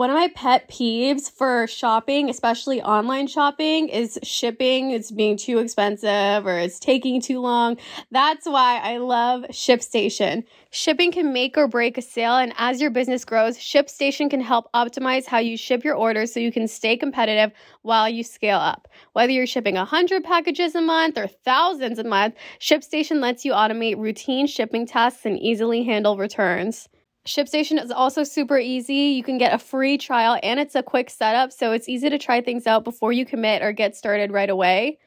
One of my pet peeves for shopping, especially online shopping, is shipping. It's being too expensive or it's taking too long. That's why I love ShipStation. Shipping can make or break a sale, and as your business grows, ShipStation can help optimize how you ship your orders so you can stay competitive while you scale up. Whether you're shipping 100 packages a month or thousands a month, ShipStation lets you automate routine shipping tasks and easily handle returns. ShipStation is also super easy. You can get a free trial and it's a quick setup, so it's easy to try things out before you commit or get started right away.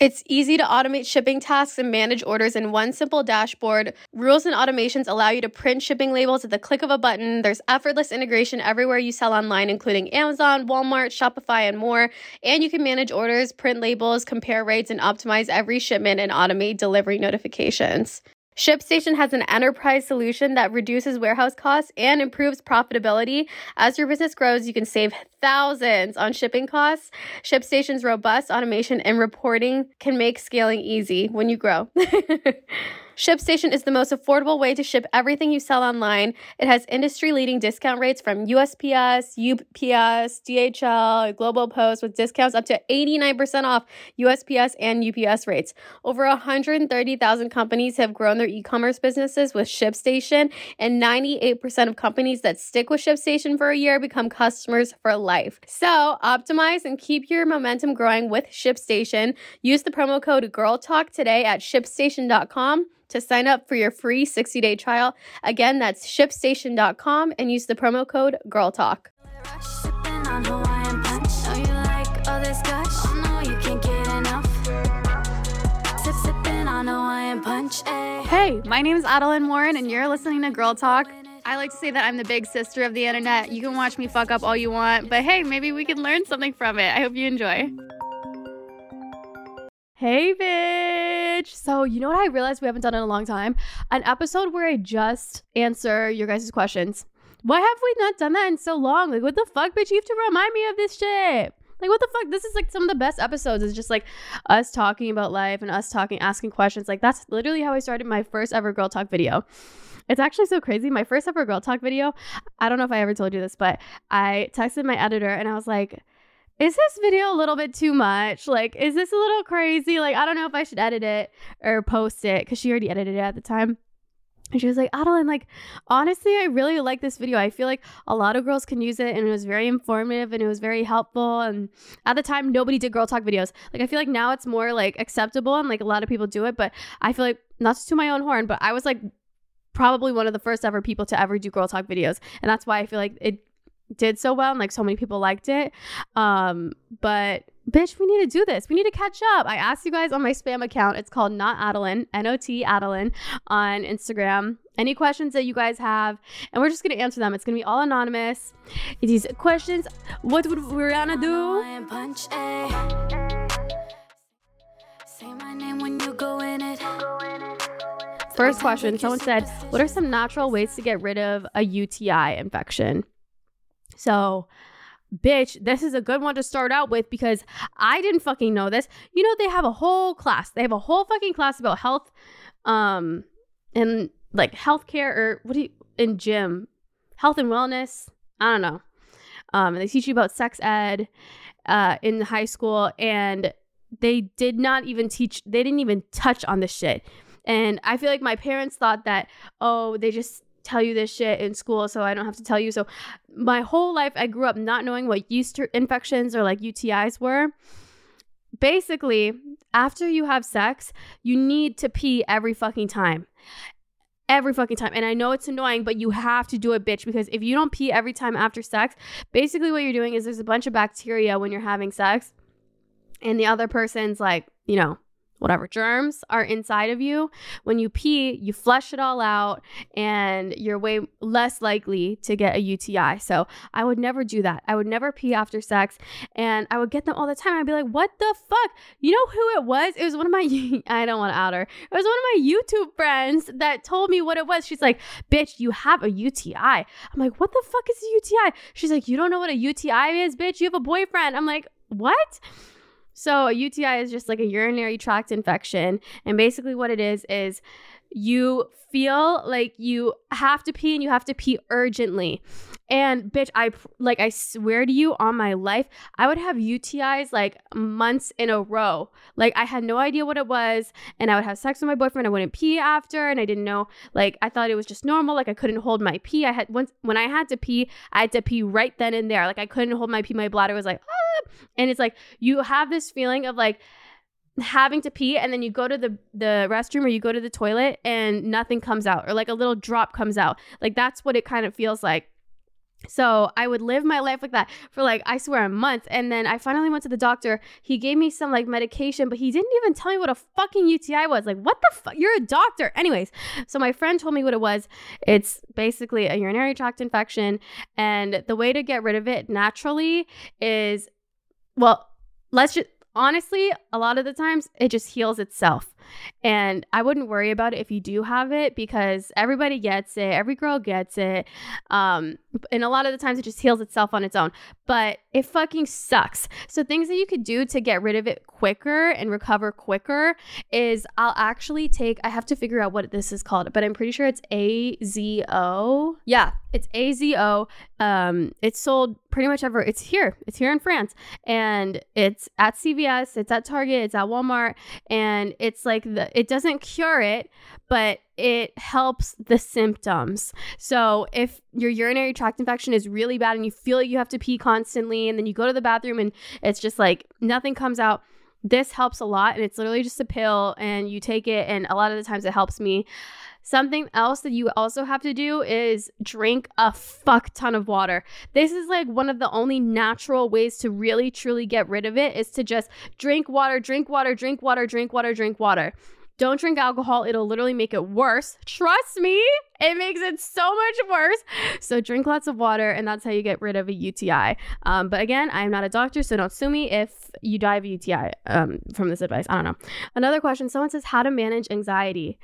It's easy to automate shipping tasks and manage orders in one simple dashboard. Rules and automations allow you to print shipping labels at the click of a button. There's effortless integration everywhere you sell online, including Amazon, Walmart, Shopify, and more. And you can manage orders, print labels, compare rates, and optimize every shipment and automate delivery notifications. ShipStation has an enterprise solution that reduces warehouse costs and improves profitability. As your business grows, you can save thousands on shipping costs. ShipStation's robust automation and reporting can make scaling easy when you grow. ShipStation is the most affordable way to ship everything you sell online. It has industry leading discount rates from USPS, UPS, DHL, Global Post with discounts up to 89% off USPS and UPS rates. Over 130,000 companies have grown their e commerce businesses with ShipStation, and 98% of companies that stick with ShipStation for a year become customers for life. So optimize and keep your momentum growing with ShipStation. Use the promo code GIRLTALK today at shipstation.com to sign up for your free 60 day trial. Again, that's shipstation.com and use the promo code Girl Talk. Hey, my name is Adelaine Morin, and you're listening to Girl Talk. I like to say that I'm the big sister of the internet. You can watch me fuck up all you want, but hey, maybe we can learn something from it. I hope you enjoy. Hey, bitch. So, you know what I realized we haven't done in a long time? An episode where I just answer your guys' questions. Why have we not done that in so long? Like, what the fuck, bitch? You have to remind me of this shit. Like, what the fuck? This is like some of the best episodes. It's just like us talking about life and us talking, asking questions. Like, that's literally how I started my first ever girl talk video. It's actually so crazy. My first ever girl talk video, I don't know if I ever told you this, but I texted my editor and I was like, is this video a little bit too much? Like, is this a little crazy? Like, I don't know if I should edit it or post it because she already edited it at the time. And she was like, Adelaine, like, honestly, I really like this video. I feel like a lot of girls can use it and it was very informative and it was very helpful. And at the time, nobody did girl talk videos. Like, I feel like now it's more like acceptable and like a lot of people do it. But I feel like, not to my own horn, but I was like probably one of the first ever people to ever do girl talk videos. And that's why I feel like it did so well and like so many people liked it. Um, but bitch, we need to do this. We need to catch up. I asked you guys on my spam account. It's called Not Adelaine, N O T Adelaine on Instagram. Any questions that you guys have, and we're just gonna answer them. It's gonna be all anonymous. These questions, what would Rihanna do? First question someone said, What are some natural ways to get rid of a UTI infection? So, bitch, this is a good one to start out with because I didn't fucking know this. You know, they have a whole class. They have a whole fucking class about health, um, and like healthcare or what do you in gym, health and wellness. I don't know. Um, and they teach you about sex ed, uh, in high school, and they did not even teach. They didn't even touch on this shit. And I feel like my parents thought that, oh, they just tell you this shit in school so I don't have to tell you. So my whole life I grew up not knowing what yeast infections or like UTIs were. Basically, after you have sex, you need to pee every fucking time. Every fucking time. And I know it's annoying, but you have to do it, bitch, because if you don't pee every time after sex, basically what you're doing is there's a bunch of bacteria when you're having sex. And the other person's like, you know, whatever germs are inside of you. When you pee, you flush it all out and you're way less likely to get a UTI. So I would never do that. I would never pee after sex. And I would get them all the time. I'd be like, what the fuck? You know who it was? It was one of my, I don't want to out her. It was one of my YouTube friends that told me what it was. She's like, bitch, you have a UTI. I'm like, what the fuck is a UTI? She's like, you don't know what a UTI is, bitch? You have a boyfriend. I'm like, what? So, a UTI is just like a urinary tract infection. And basically, what it is, is you feel like you have to pee and you have to pee urgently. And bitch, I like I swear to you on my life, I would have UTIs like months in a row. Like I had no idea what it was, and I would have sex with my boyfriend. I wouldn't pee after, and I didn't know. Like I thought it was just normal. Like I couldn't hold my pee. I had once when I had to pee, I had to pee right then and there. Like I couldn't hold my pee. My bladder was like, ah. and it's like you have this feeling of like having to pee and then you go to the the restroom or you go to the toilet and nothing comes out or like a little drop comes out like that's what it kind of feels like so I would live my life like that for like I swear a month and then I finally went to the doctor. He gave me some like medication, but he didn't even tell me what a fucking UTI was. Like what the fuck? You're a doctor. Anyways, so my friend told me what it was. It's basically a urinary tract infection and the way to get rid of it naturally is well, let's just honestly, a lot of the times it just heals itself. And I wouldn't worry about it if you do have it because everybody gets it, every girl gets it. Um, and a lot of the times it just heals itself on its own. But it fucking sucks. So things that you could do to get rid of it quicker and recover quicker is I'll actually take I have to figure out what this is called, but I'm pretty sure it's AZO. Yeah, it's AZO. Um, it's sold pretty much ever. It's here. It's here in France, and it's at CVS. It's at Target. It's at Walmart, and it's like the. It doesn't cure it, but it helps the symptoms. So if your urinary tract infection is really bad and you feel like you have to pee constantly, and then you go to the bathroom and it's just like nothing comes out. This helps a lot, and it's literally just a pill, and you take it, and a lot of the times it helps me. Something else that you also have to do is drink a fuck ton of water. This is like one of the only natural ways to really truly get rid of it is to just drink water, drink water, drink water, drink water, drink water. Don't drink alcohol. It'll literally make it worse. Trust me, it makes it so much worse. So drink lots of water, and that's how you get rid of a UTI. Um, but again, I am not a doctor, so don't sue me if you die of a UTI um, from this advice. I don't know. Another question someone says, How to manage anxiety.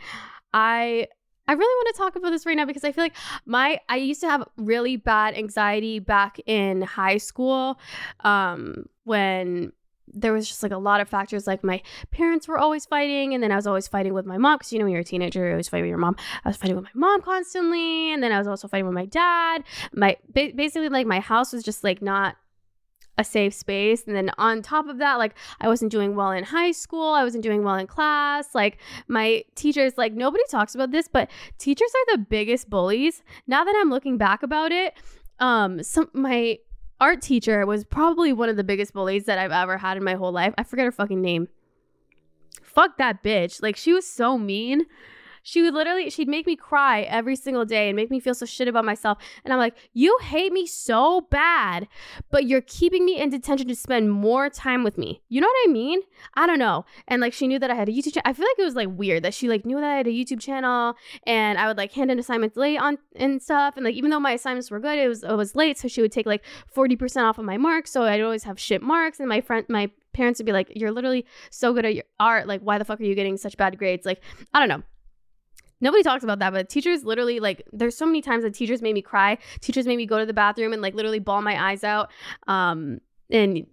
I I really want to talk about this right now because I feel like my I used to have really bad anxiety back in high school um, when there was just like a lot of factors like my parents were always fighting and then I was always fighting with my mom because you know when you're a teenager you're always fighting with your mom. I was fighting with my mom constantly and then I was also fighting with my dad. My basically like my house was just like not a safe space. And then on top of that, like I wasn't doing well in high school, I wasn't doing well in class. Like my teachers, like nobody talks about this, but teachers are the biggest bullies. Now that I'm looking back about it, um, some my art teacher was probably one of the biggest bullies that I've ever had in my whole life. I forget her fucking name. Fuck that bitch. Like she was so mean she would literally she'd make me cry every single day and make me feel so shit about myself. And i'm like you hate me so bad but you're keeping me in detention to spend more time with me. You know what i mean? I don't know. And like she knew that i had a youtube channel i feel like it was like weird that she like knew that i had a youtube channel and i would like hand in assignments late on and stuff. And like even though my assignments were good it was it was late so she would take like 40% off of my marks. So i'd always have shit marks and my friend my parents would be like you're literally so good at your art. Like why the fuck are you getting such bad grades? Like i don't know nobody talks about that but teachers literally like there's so many times that teachers made me cry. Teachers made me go to the bathroom and like literally bawl my eyes out um and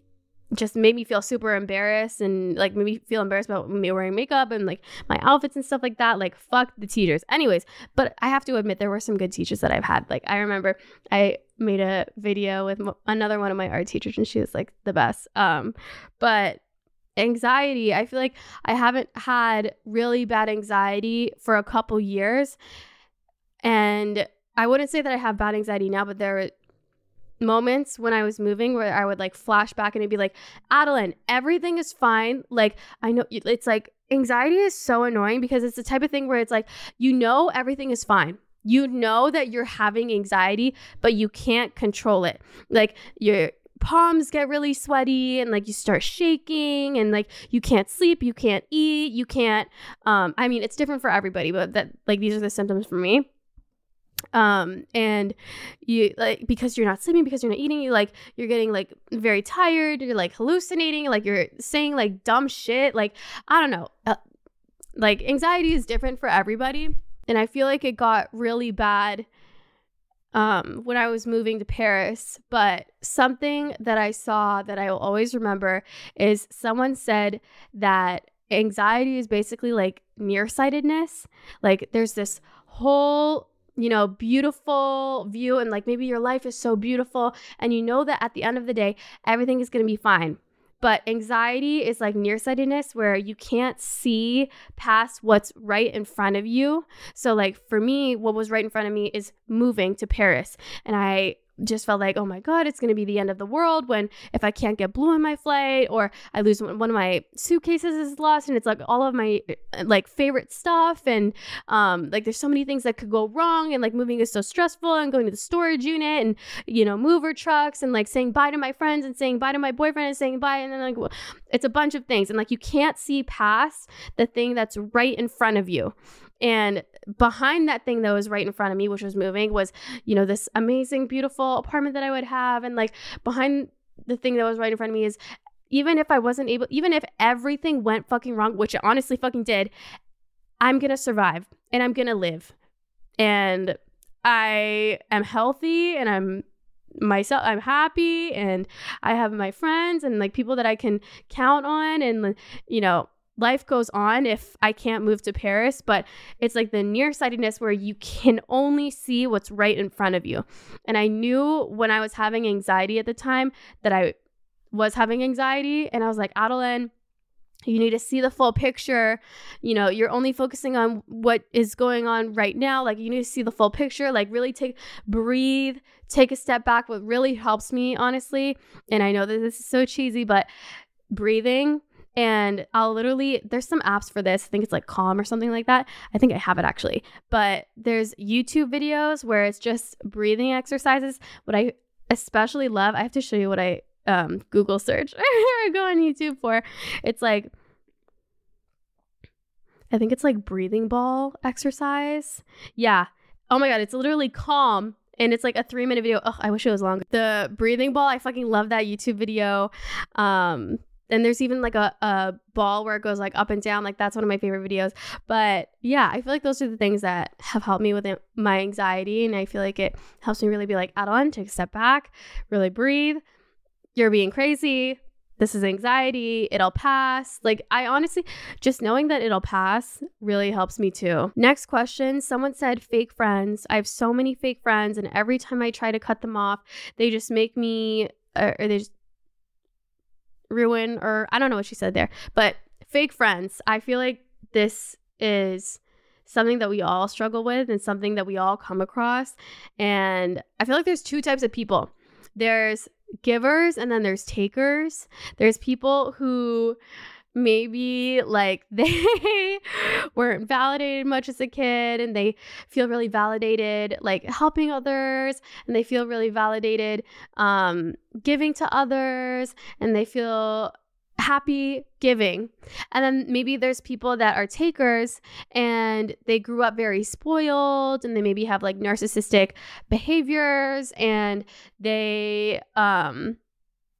just made me feel super embarrassed and like made me feel embarrassed about me wearing makeup and like my outfits and stuff like that. Like fuck the teachers. Anyways but i have to admit there were some good teachers that i've had. Like i remember i made a video with another one of my art teachers and she was like the best. Um but anxiety. I feel like I haven't had really bad anxiety for a couple years. And I wouldn't say that I have bad anxiety now, but there are moments when I was moving where I would like flash back and it'd be like, Adelaine, everything is fine. Like, I know it's like anxiety is so annoying because it's the type of thing where it's like, you know, everything is fine. You know that you're having anxiety, but you can't control it. Like, you're palms get really sweaty and like you start shaking and like you can't sleep, you can't eat, you can't um I mean it's different for everybody, but that like these are the symptoms for me. Um and you like because you're not sleeping because you're not eating you like you're getting like very tired you're like hallucinating like you're saying like dumb shit like i don't know. Uh, like anxiety is different for everybody and i feel like it got really bad um, when I was moving to Paris. But something that I saw that I will always remember is someone said that anxiety is basically like nearsightedness. Like there's this whole you know, beautiful view and like maybe your life is so beautiful and you know that at the end of the day, everything is going to be fine. But anxiety is like nearsightedness where you can't see past what's right in front of you. So, like for me, what was right in front of me is moving to Paris. And I just felt like, oh my God, it's going to be the end of the world when if I can't get blue on my flight or I lose one of my suitcases is lost and it's like all of my uh, like favorite stuff. And um, like there's so many things that could go wrong. And like moving is so stressful and going to the storage unit and, you know, mover trucks and like saying bye to my friends and saying bye to my boyfriend and saying bye. And then like it's a bunch of things. And like you can't see past the thing that's right in front of you. And behind that thing that was right in front of me, which was moving, was, you know, this amazing, beautiful apartment that I would have. And like behind the thing that was right in front of me is even if I wasn't able, even if everything went fucking wrong, which it honestly fucking did, I'm gonna survive and I'm gonna live. And I am healthy and I'm myself i'm happy and i have my friends and like people that i can count on and you know life goes on if I can't move to Paris, but it's like the nearsightedness where you can only see what's right in front of you. And I knew when I was having anxiety at the time that I was having anxiety, and I was like, Adelaine, you need to see the full picture. You know, you're only focusing on what is going on right now. Like, you need to see the full picture. Like, really take, breathe, take a step back. What really helps me, honestly, and I know that this is so cheesy, but breathing and I'll literally, there's some apps for this. I think it's like Calm or something like that. I think I have it actually. But there's YouTube videos where it's just breathing exercises. What I especially love, I have to show you what I um, Google search or go on YouTube for. It's like, I think it's like breathing ball exercise. Yeah. Oh my God. It's literally calm and it's like a three minute video. Oh, I wish it was longer. The breathing ball, I fucking love that YouTube video. Um, and there's even like a, a ball where it goes like up and down like that's one of my favorite videos. But yeah i feel like those are the things that have helped me with my anxiety and i feel like it helps me really be like on take a step back really breathe. You're being crazy. This is anxiety. It'll pass. Like i honestly just knowing that it'll pass really helps me too. Next question. Someone said fake friends. I have so many fake friends and every time i try to cut them off they just make me or they just ruin or I don't know what she said there, but fake friends. I feel like this is something that we all struggle with and something that we all come across. And I feel like there's two types of people. There's givers and then there's takers. There's people who maybe like they weren't validated much as a kid and they feel really validated like helping others and they feel really validated um giving to others and they feel happy giving. And then maybe there's people that are takers and they grew up very spoiled and they maybe have like narcissistic behaviors and they um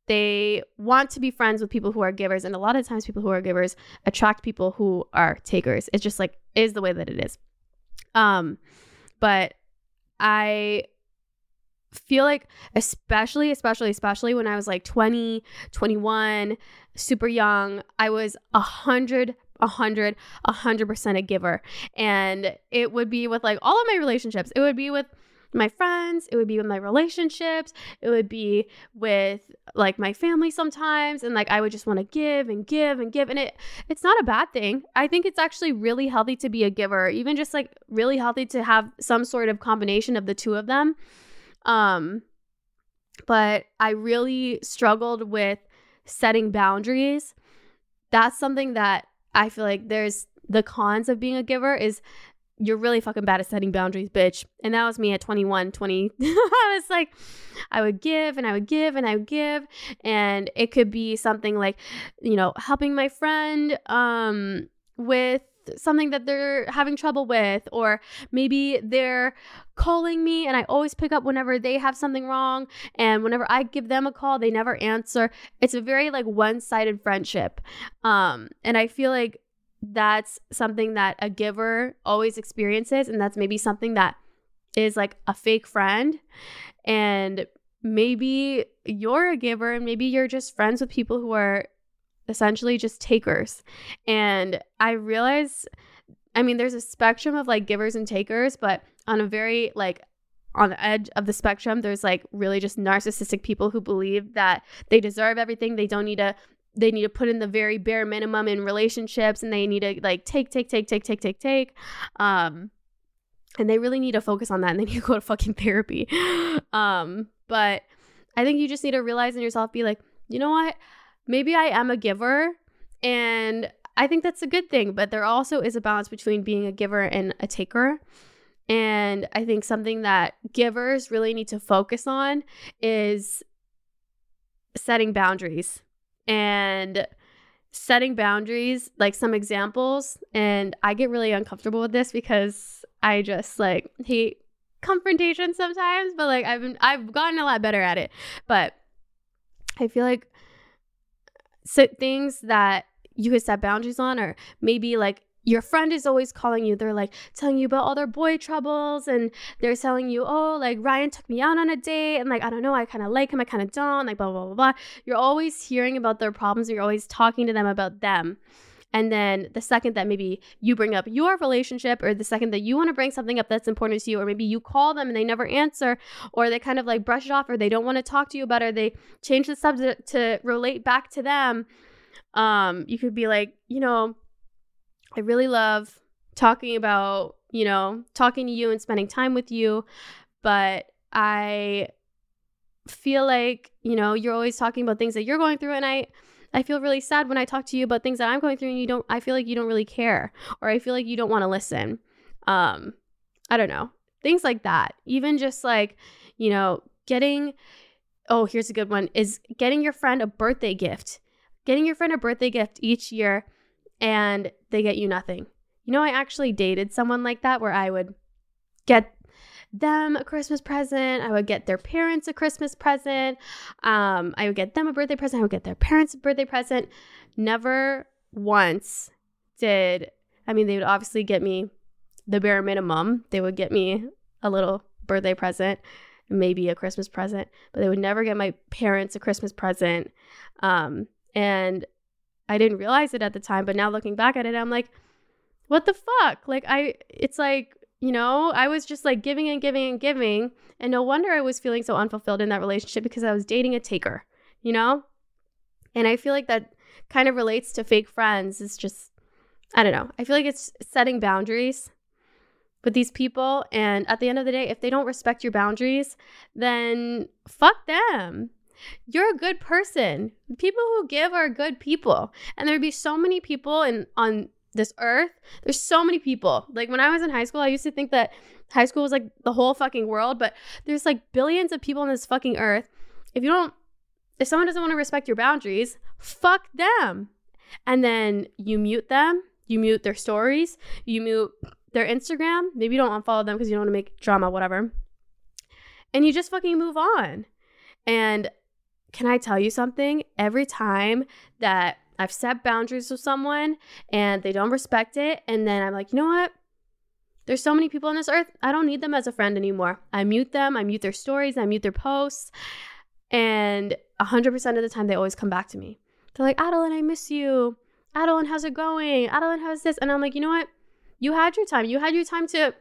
they want to be friends with people who are givers and a lot of times people who are givers attract people who are takers. It's just like is the way that it is. Um but i feel like especially especially especially when i was like 20 21 super young i was a hundred a hundred a hundred percent a giver. And it would be with like all of my relationships. It would be with my friends, it would be with my relationships, it would be with like my family sometimes and like I would just want to give and give and give and it it's not a bad thing. I think it's actually really healthy to be a giver, even just like really healthy to have some sort of combination of the two of them. Um but I really struggled with setting boundaries. That's something that I feel like there's the cons of being a giver is you're really fucking bad at setting boundaries, bitch. And that was me at 21, 20. I was like, I would give and I would give and I would give. And it could be something like, you know, helping my friend um, with something that they're having trouble with, or maybe they're calling me and I always pick up whenever they have something wrong. And whenever I give them a call, they never answer. It's a very like one sided friendship. Um, and I feel like that's something that a giver always experiences and that's maybe something that is like a fake friend. And maybe you're a giver and maybe you're just friends with people who are essentially just takers. And i realize I mean, there's a spectrum of like givers and takers, but on a very like on the edge of the spectrum there's like really just narcissistic people who believe that they deserve everything. They don't need to they need to put in the very bare minimum in relationships and they need to like take take take take take take take. Um and they really need to focus on that and they need to go to fucking therapy. Um but i think you just need to realize in yourself be like you know what? Maybe i am a giver and i think that's a good thing but there also is a balance between being a giver and a taker. And i think something that givers really need to focus on is setting boundaries and setting boundaries like some examples and i get really uncomfortable with this because i just like hate confrontation sometimes but like i've been i've gotten a lot better at it. But i feel like so things that you could set boundaries on or maybe like your friend is always calling you. They're like telling you about all their boy troubles and they're telling you, oh, like Ryan took me out on a date and like, I don't know, I kind of like him, I kind of don't, like blah, blah, blah, blah. You're always hearing about their problems you're always talking to them about them. And then the second that maybe you bring up your relationship, or the second that you want to bring something up that's important to you, or maybe you call them and they never answer, or they kind of like brush it off, or they don't want to talk to you about it, or they change the subject to relate back to them. Um, you could be like, you know, I really love talking about, you know, talking to you and spending time with you, but I feel like, you know, you're always talking about things that you're going through and I I feel really sad when I talk to you about things that I'm going through and you don't I feel like you don't really care or I feel like you don't want to listen. Um I don't know. Things like that. Even just like, you know, getting oh, here's a good one is getting your friend a birthday gift. Getting your friend a birthday gift each year and they get you nothing. You know, I actually dated someone like that where I would get them a Christmas present. I would get their parents a Christmas present. Um, I would get them a birthday present. I would get their parents a birthday present. Never once did, I mean, they would obviously get me the bare minimum. They would get me a little birthday present, maybe a Christmas present, but they would never get my parents a Christmas present. Um, and I didn't realize it at the time, but now looking back at it, I'm like, what the fuck? Like, I, it's like, you know, I was just like giving and giving and giving. And no wonder I was feeling so unfulfilled in that relationship because I was dating a taker, you know? And I feel like that kind of relates to fake friends. It's just, I don't know. I feel like it's setting boundaries with these people. And at the end of the day, if they don't respect your boundaries, then fuck them you're a good person. People who give are good people. And there'd be so many people in on this earth. There's so many people. Like when I was in high school, I used to think that high school was like the whole fucking world, but there's like billions of people on this fucking earth. If you don't if someone doesn't want to respect your boundaries, fuck them. And then you mute them, you mute their stories, you mute their Instagram. Maybe you don't unfollow them because you don't want to make drama, whatever. And you just fucking move on. And can I tell you something? Every time that I've set boundaries with someone and they don't respect it, and then I'm like, you know what? There's so many people on this earth. I don't need them as a friend anymore. I mute them, I mute their stories, I mute their posts. And 100% of the time, they always come back to me. They're like, Adelaine, I miss you. Adelaine, how's it going? Adelaine, how's this? And I'm like, you know what? You had your time. You had your time to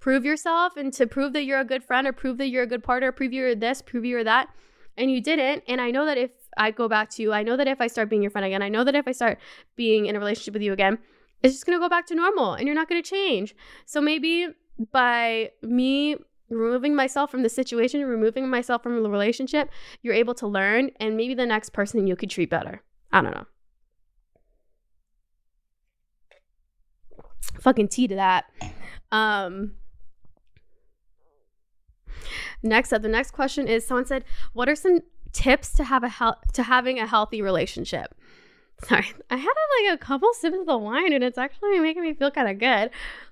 prove yourself and to prove that you're a good friend or prove that you're a good partner, prove you're this, prove you're that and you didn't. And I know that if I go back to you, I know that if I start being your friend again, I know that if I start being in a relationship with you again, it's just going to go back to normal and you're not going to change. So maybe by me removing myself from the situation, removing myself from the relationship, you're able to learn and maybe the next person you could treat better. I don't know. Fucking tea to that. Um Next up, the next question is someone said, "What are some tips to have a hel- to having a healthy relationship?" Sorry, I had like a couple sips of the wine, and it's actually making me feel kind of good.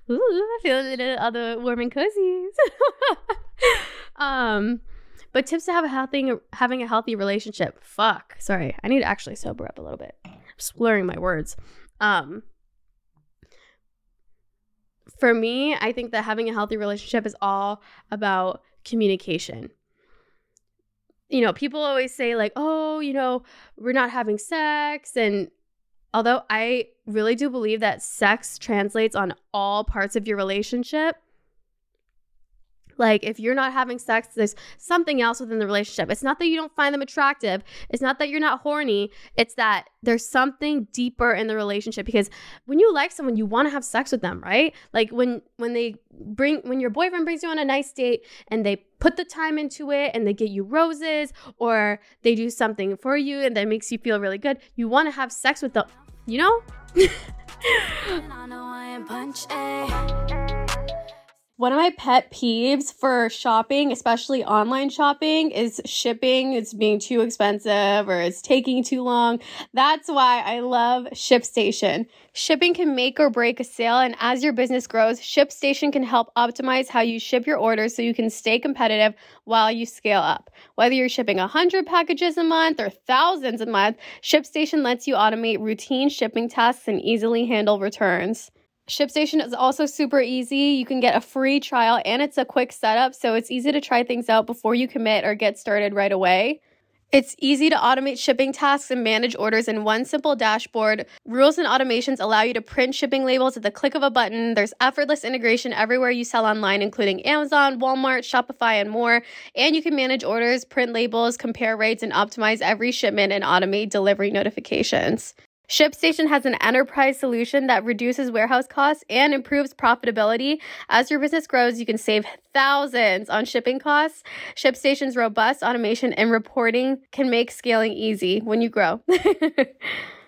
Ooh, I feel a little other the warm and cozies. um, but tips to have a healthy having a healthy relationship. Fuck, sorry, I need to actually sober up a little bit. I'm slurring my words. Um, for me, I think that having a healthy relationship is all about communication. You know, people always say, like, oh, you know, we're not having sex. And although I really do believe that sex translates on all parts of your relationship, like if you're not having sex there's something else within the relationship. It's not that you don't find them attractive. It's not that you're not horny. It's that there's something deeper in the relationship because when you like someone you want to have sex with them right? Like when when they bring when your boyfriend brings you on a nice date and they put the time into it and they get you roses or they do something for you and that makes you feel really good you want to have sex with them. You know One of my pet peeves for shopping, especially online shopping, is shipping. It's being too expensive or it's taking too long. That's why I love ShipStation. Shipping can make or break a sale, and as your business grows, ShipStation can help optimize how you ship your orders so you can stay competitive while you scale up. Whether you're shipping 100 packages a month or thousands a month, ShipStation lets you automate routine shipping tasks and easily handle returns. ShipStation is also super easy. You can get a free trial and it's a quick setup, so it's easy to try things out before you commit or get started right away. It's easy to automate shipping tasks and manage orders in one simple dashboard. Rules and automations allow you to print shipping labels at the click of a button. There's effortless integration everywhere you sell online, including Amazon, Walmart, Shopify, and more. And you can manage orders, print labels, compare rates, and optimize every shipment and automate delivery notifications. ShipStation has an enterprise solution that reduces warehouse costs and improves profitability. As your business grows, you can save thousands on shipping costs. ShipStation's robust automation and reporting can make scaling easy when you grow.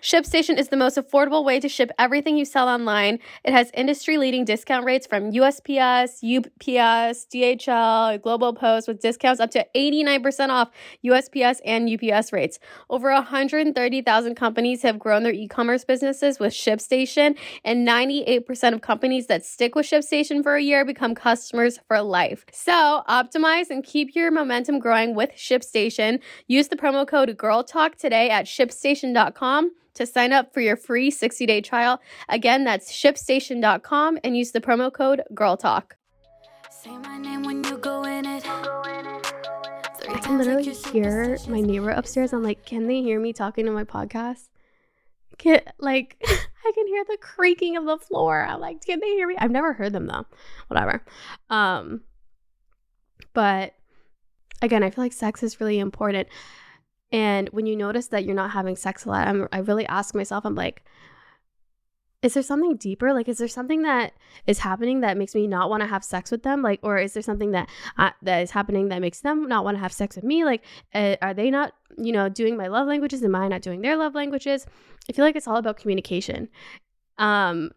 ShipStation is the most affordable way to ship everything you sell online. It has industry leading discount rates from USPS, UPS, DHL, Global Post with discounts up to 89% off USPS and UPS rates. Over 130,000 companies have grown their e commerce businesses with ShipStation, and 98% of companies that stick with ShipStation for a year become customers for life. So optimize and keep your momentum growing with ShipStation. Use the promo code GIRLTALK today at shipstation.com to sign up for your free 60 day trial. Again, that's shipstation.com and use the promo code GIRLTALK. Say my name when you go in it. I can literally hear my neighbor upstairs. I'm like, can they hear me talking to my podcast? Can, like, I can hear the creaking of the floor. I'm like, can they hear me? I've never heard them though. Whatever. Um, but again, I feel like sex is really important. And when you notice that you're not having sex a lot, I'm, I really ask myself, I'm like, is there something deeper? Like, is there something that is happening that makes me not want to have sex with them? Like, or is there something that that is happening that makes them not want to have sex with me? Like, uh, are they not, you know, doing my love languages? Am I not doing their love languages? I feel like it's all about communication. Um,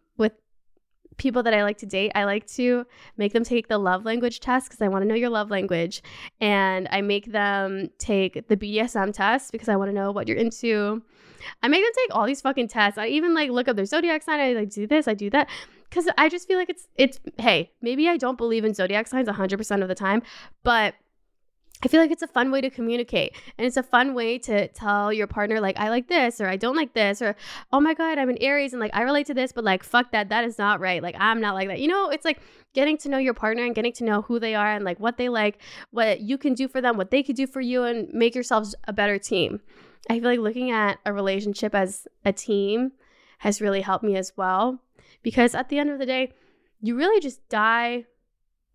people that I like to date, I like to make them take the love language test because I want to know your love language. And I make them take the BDSM test because I want to know what you're into. I make them take all these fucking tests. I even like look up their zodiac sign. I like do this, I do that. Cause I just feel like it's it's hey, maybe I don't believe in zodiac signs 100% of the time, but I feel like it's a fun way to communicate and it's a fun way to tell your partner, like, I like this or I don't like this or, oh my God, I'm an Aries and like I relate to this, but like, fuck that. That is not right. Like, I'm not like that. You know, it's like getting to know your partner and getting to know who they are and like what they like, what you can do for them, what they could do for you, and make yourselves a better team. I feel like looking at a relationship as a team has really helped me as well because at the end of the day, you really just die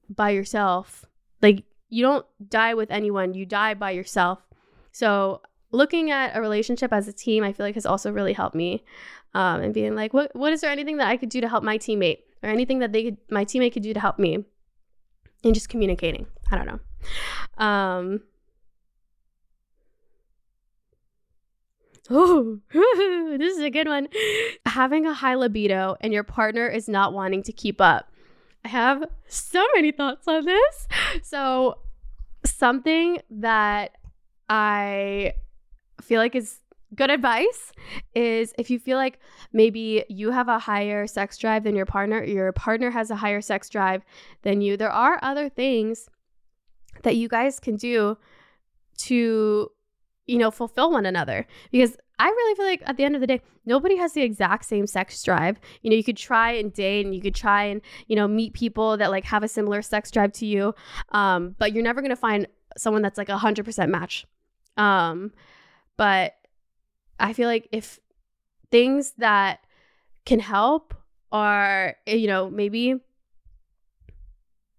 by yourself. Like, you don't die with anyone, you die by yourself. So, looking at a relationship as a team, I feel like has also really helped me. Um, and being like, what what is there anything that I could do to help my teammate, or anything that they could my teammate could do to help me, and just communicating. I don't know. Um, Oh, this is a good one. Having a high libido and your partner is not wanting to keep up. I have so many thoughts on this. So, something that I feel like is good advice is if you feel like maybe you have a higher sex drive than your partner, your partner has a higher sex drive than you, there are other things that you guys can do to, you know, fulfill one another. Because I really feel like at the end of the day, nobody has the exact same sex drive. You know, you could try and date and you could try and, you know, meet people that like have a similar sex drive to you. Um, but you're never going to find someone that's like a 100% match. Um, but I feel like if things that can help are, you know, maybe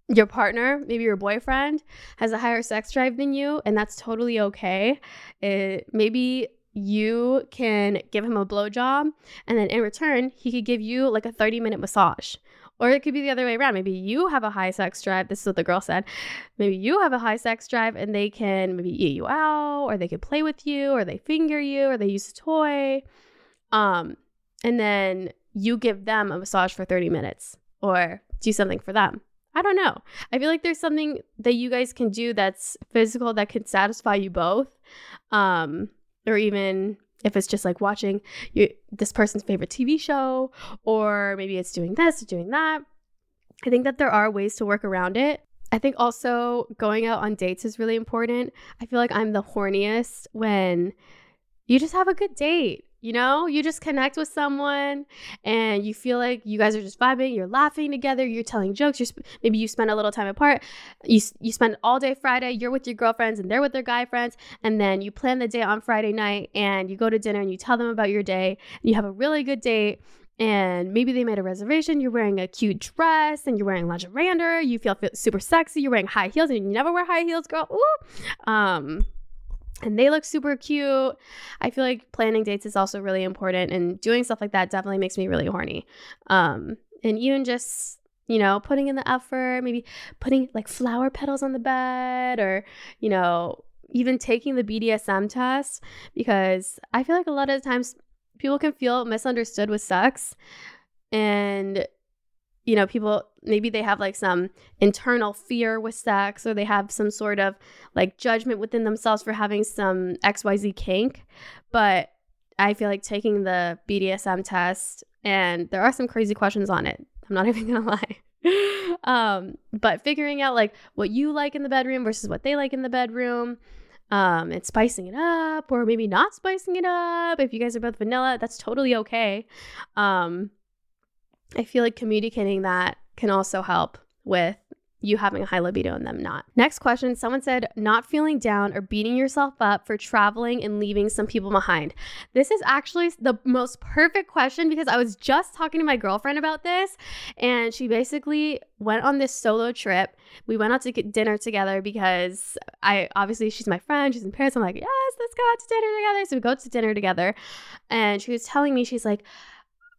your partner, maybe your boyfriend, has a higher sex drive than you, and that's totally okay. It, maybe you can give him a blowjob, and then in return, he could give you like a 30 minute massage. Or it could be the other way around. Maybe you have a high sex drive. This is what the girl said. Maybe you have a high sex drive and they can maybe eat you out, or they can play with you, or they finger you, or they use a toy. Um, and then you give them a massage for 30 minutes or do something for them. I don't know. I feel like there's something that you guys can do that's physical that can satisfy you both. Um, or even if it's just like watching you, this person's favorite TV show, or maybe it's doing this or doing that. I think that there are ways to work around it. I think also going out on dates is really important. I feel like I'm the horniest when you just have a good date. You know, you just connect with someone and you feel like you guys are just vibing, you're laughing together, you're telling jokes, you're sp- maybe you spend a little time apart. You you spend all day Friday, you're with your girlfriends and they're with their guy friends, and then you plan the day on Friday night and you go to dinner and you tell them about your day you have a really good date and maybe they made a reservation. You're wearing a cute dress and you're wearing lingerie under. You feel, feel super sexy. You're wearing high heels and you never wear high heels, girl. Ooh. Um, and they look super cute. I feel like planning dates is also really important, and doing stuff like that definitely makes me really horny. Um, and even just you know putting in the effort, maybe putting like flower petals on the bed, or you know even taking the BDSM test because I feel like a lot of times people can feel misunderstood with sex, and you know, people maybe they have like some internal fear with sex or they have some sort of like judgment within themselves for having some XYZ kink. But I feel like taking the BDSM test and there are some crazy questions on it. I'm not even gonna lie. um, but figuring out like what you like in the bedroom versus what they like in the bedroom, um, and spicing it up, or maybe not spicing it up. If you guys are both vanilla, that's totally okay. Um, I feel like communicating that can also help with you having a high libido and them not. Next question someone said, not feeling down or beating yourself up for traveling and leaving some people behind. This is actually the most perfect question because I was just talking to my girlfriend about this and she basically went on this solo trip. We went out to get dinner together because I obviously she's my friend, she's in Paris. I'm like, yes, let's go out to dinner together. So we go to dinner together and she was telling me, she's like,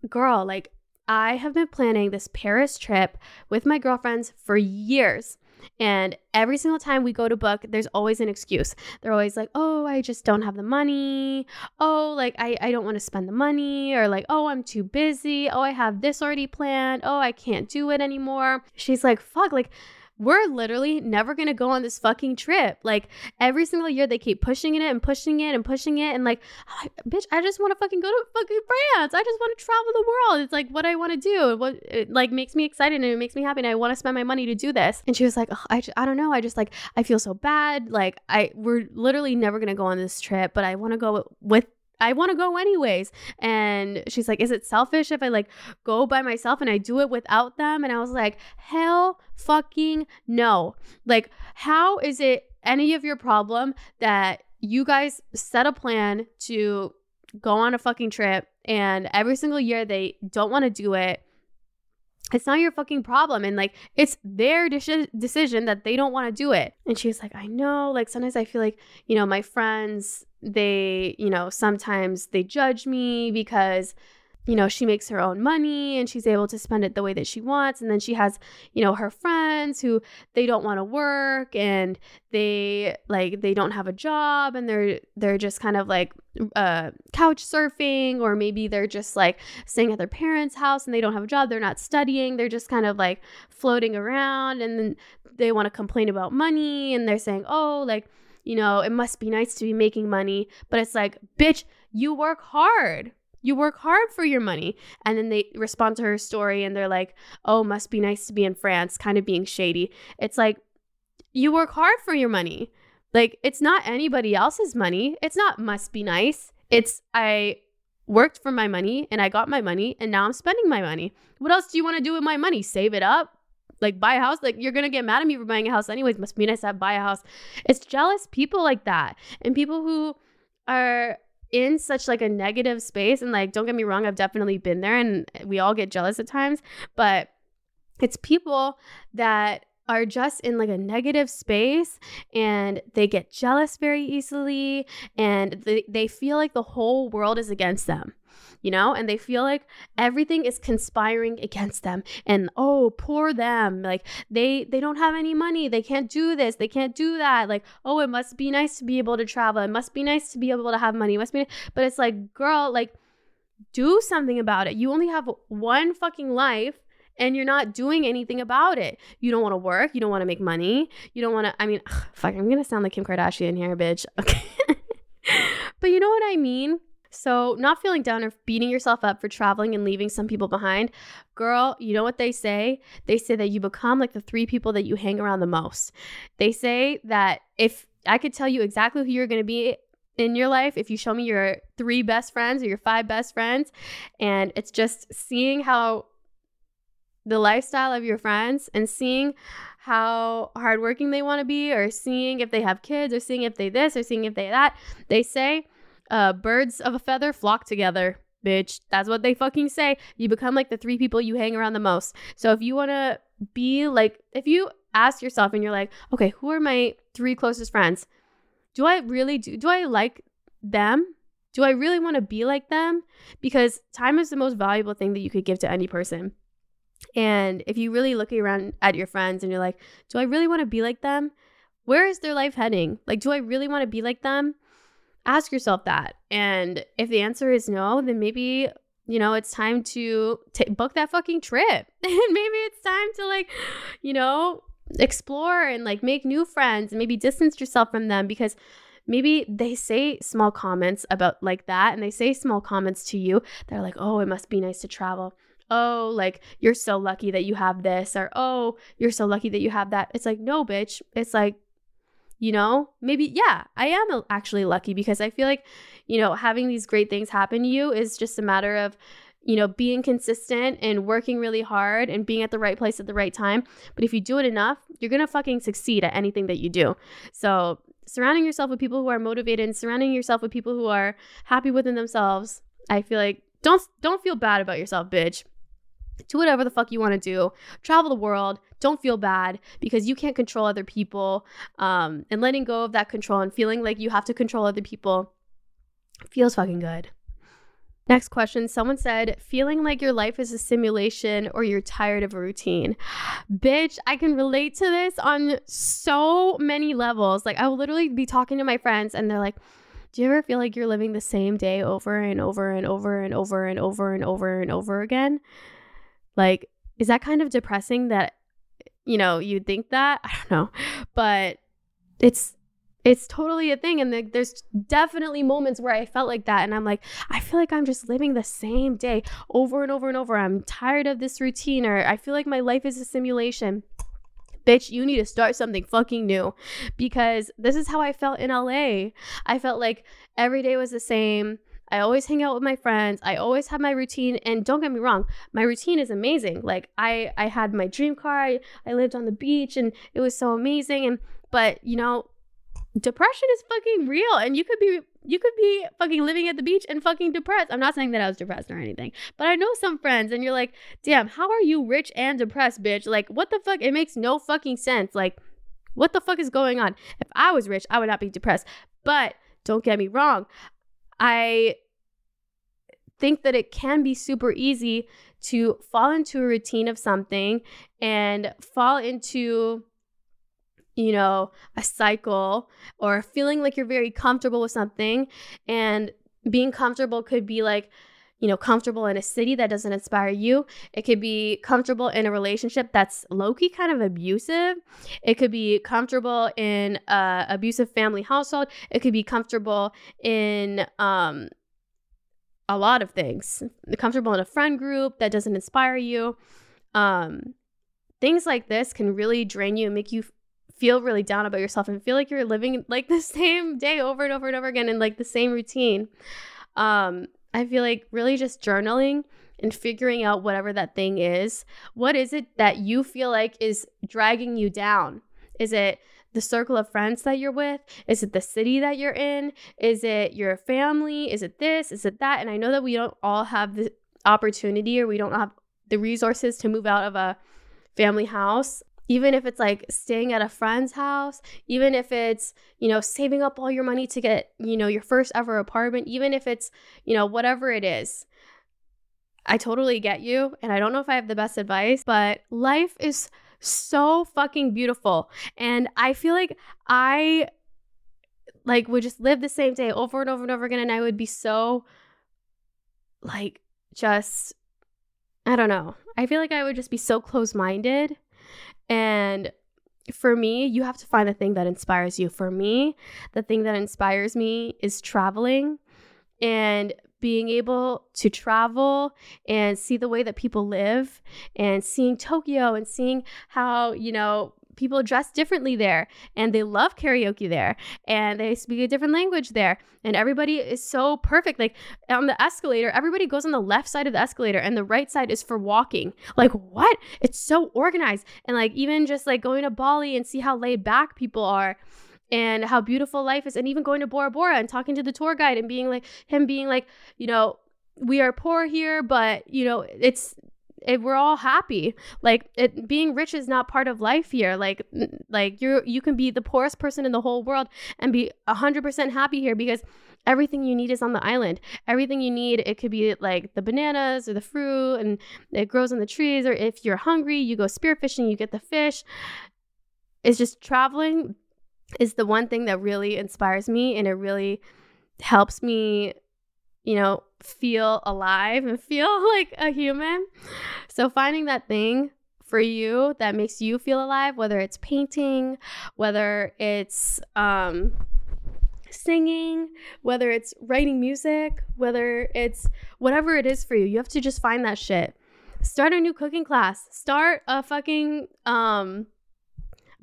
girl, like, I have been planning this Paris trip with my girlfriends for years. And every single time we go to book, there's always an excuse. They're always like, oh, I just don't have the money. Oh, like, I, I don't want to spend the money. Or like, oh, I'm too busy. Oh, I have this already planned. Oh, I can't do it anymore. She's like, fuck, like, we're literally never gonna go on this fucking trip. Like every single year, they keep pushing it and pushing it and pushing it, and like, oh, bitch, I just want to fucking go to fucking France. I just want to travel the world. It's like what I want to do. What it like makes me excited and it makes me happy, and I want to spend my money to do this. And she was like, I, I don't know. I just like I feel so bad. Like I we're literally never gonna go on this trip, but I want to go with I want to go anyways. And she's like, Is it selfish if I like go by myself and I do it without them? And I was like, Hell fucking no. Like, how is it any of your problem that you guys set a plan to go on a fucking trip and every single year they don't want to do it? It's not your fucking problem. And like it's their de- decision that they don't want to do it. And she's like i know like sometimes i feel like you know my friends they you know sometimes they judge me because you know, she makes her own money and she's able to spend it the way that she wants. And then she has, you know, her friends who they don't want to work and they like they don't have a job and they're they're just kind of like uh couch surfing or maybe they're just like staying at their parents' house and they don't have a job, they're not studying, they're just kind of like floating around and then they want to complain about money and they're saying, "Oh, like you know, it must be nice to be making money. But it's like, bitch, you work hard. You work hard for your money. And then they respond to her story and they're like, oh, must be nice to be in France, kind of being shady. It's like, you work hard for your money. Like, it's not anybody else's money. It's not must be nice. It's, I worked for my money and I got my money and now I'm spending my money. What else do you want to do with my money? Save it up? Like buy a house? Like you're gonna get mad at me for buying a house anyways. Must be nice to buy a house. It's jealous people like that. And people who are in such like a negative space and like don't get me wrong i've definitely been there and we all get jealous at times but it's people that are just in like a negative space and they get jealous very easily and they, they feel like the whole world is against them you know and they feel like everything is conspiring against them and oh poor them like they they don't have any money they can't do this they can't do that like oh it must be nice to be able to travel it must be nice to be able to have money it must be but it's like girl like do something about it you only have one fucking life and you're not doing anything about it. You don't want to work. You don't want to make money. You don't want to, I mean, ugh, fuck, I'm going to sound like Kim Kardashian here, bitch. Okay. but you know what I mean? So, not feeling down or beating yourself up for traveling and leaving some people behind. Girl, you know what they say? They say that you become like the three people that you hang around the most. They say that if I could tell you exactly who you're going to be in your life, if you show me your three best friends or your five best friends, and it's just seeing how the lifestyle of your friends and seeing how hardworking they want to be, or seeing if they have kids, or seeing if they this, or seeing if they that. They say, uh, birds of a feather flock together, bitch. That's what they fucking say. You become like the three people you hang around the most. So if you want to be like, if you ask yourself and you're like, okay, who are my three closest friends? Do I really do? Do I like them? Do I really want to be like them? Because time is the most valuable thing that you could give to any person. And if you really look around at your friends and you're like, do I really want to be like them? Where is their life heading? Like, do I really want to be like them? Ask yourself that. And if the answer is no, then maybe, you know, it's time to t- book that fucking trip. and maybe it's time to, like, you know, explore and like make new friends and maybe distance yourself from them because maybe they say small comments about like that and they say small comments to you that are like, oh, it must be nice to travel oh, like you're so lucky that you have this, or oh, you're so lucky that you have that. It's like, no, bitch. It's like, you know, maybe, yeah, I am actually lucky because I feel like, you know, having these great things happen to you is just a matter of, you know, being consistent and working really hard and being at the right place at the right time. But if you do it enough, you're to fucking succeed at anything that you do. So, surrounding yourself with people who are motivated and surrounding yourself with people who are happy within themselves, I feel like don't don't feel bad about yourself, bitch do whatever the fuck you want to do. Travel the world. Don't feel bad because you can't control other people um, and letting go of that control and feeling like you have to control other people feels fucking good. Next question. Someone said feeling like your life is a simulation or you're tired of a routine. Bitch i can relate to this on so many levels. Like i will literally be talking to my friends and they're like do you ever feel like you're living the same day over and over and over and over and over and over and over again like, is that kind of depressing that, you know, you'd think that? I don't know. But it's, it's totally a thing. And the, there's definitely moments where I felt like that. And I'm like, I feel like I'm just living the same day over and over and over. I'm tired of this routine, or I feel like my life is a simulation bitch, you need to start something fucking new because this is how I felt in LA. I felt like every day was the same. I always hang out with my friends. I always have my routine and don't get me wrong, my routine is amazing. Like I I had my dream car. I, I lived on the beach and it was so amazing and but, you know, depression is fucking real and you could be you could be fucking living at the beach and fucking depressed. I'm not saying that I was depressed or anything, but I know some friends and you're like, "Damn, how are you rich and depressed, bitch?" Like, what the fuck? It makes no fucking sense. Like, what the fuck is going on? If I was rich, I would not be depressed. But don't get me wrong. I think that it can be super easy to fall into a routine of something and fall into you know a cycle or feeling like you're very comfortable with something and being comfortable could be like you know comfortable in a city that doesn't inspire you. It could be comfortable in a relationship that's low-key kind of abusive. It could be comfortable in a abusive family household. It could be comfortable in um a lot of things. Comfortable in a friend group that doesn't inspire you. Um things like this can really drain you and make you feel really down about yourself and feel like you're living like the same day over and over and over again in like the same routine. Um I feel like really just journaling and figuring out whatever that thing is. What is it that you feel like is dragging you down? Is it the circle of friends that you're with? Is it the city that you're in? Is it your family? Is it this? Is it that? And I know that we don't all have the opportunity or we don't have the resources to move out of a family house even if it's like staying at a friend's house, even if it's, you know, saving up all your money to get, you know, your first ever apartment, even if it's, you know, whatever it is. I totally get you. And I don't know if I have the best advice, but life is so fucking beautiful. And I feel like I like would just live the same day over and over and over again and I would be so like just I don't know. I feel like I would just be so close-minded and for me, you have to find the thing that inspires you. For me, the thing that inspires me is traveling and being able to travel and see the way that people live and seeing Tokyo and seeing how, you know, people dress differently there and they love karaoke there and they speak a different language there and everybody is so perfect. Like on the escalator everybody goes on the left side of the escalator and the right side is for walking. Like what? It's so organized. And like even just like going to Bali and see how laid back people are and how beautiful life is and even going to Bora Bora and talking to the tour guide and being like him being like you know we are poor here but you know it's it, we're all happy. Like it, being rich is not part of life here. Like like you you can be the poorest person in the whole world and be 100% happy here because everything you need is on the island. Everything you need it could be like the bananas or the fruit and it grows on the trees or if you're hungry you go spearfishing you get the fish. It's just traveling is the one thing that really inspires me and it really helps me, you know, feel alive and feel like a human. So finding that thing for you that makes you feel alive, whether it's painting, whether it's um singing, whether it's writing music, whether it's whatever it is for you, you have to just find that shit. Start a new cooking class. Start a fucking um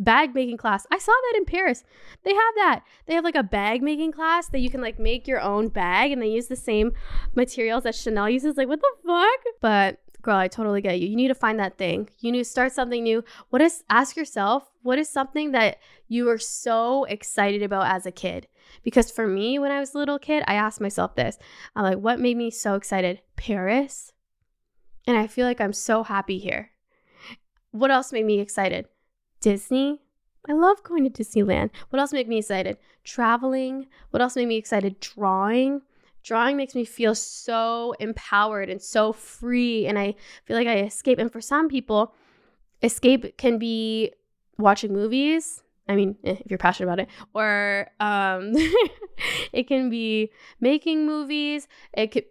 bag making class. I saw that in Paris. They have that. They have like a bag making class that you can like make your own bag and they use the same materials that Chanel uses. Like, what the fuck? But girl, I totally get you. You need to find that thing. You need to start something new. What is, ask yourself, what is something that you were so excited about as a kid? Because for me, when I was a little kid, I asked myself this I'm like, what made me so excited? Paris. And I feel like I'm so happy here. What else made me excited? Disney. I love going to Disneyland. What else made me excited? Traveling. What else made me excited? Drawing. Drawing makes me feel so empowered and so free. And I feel like I escape. And for some people, escape can be watching movies. I mean, eh, if you're passionate about it, or um, it can be making movies. It could,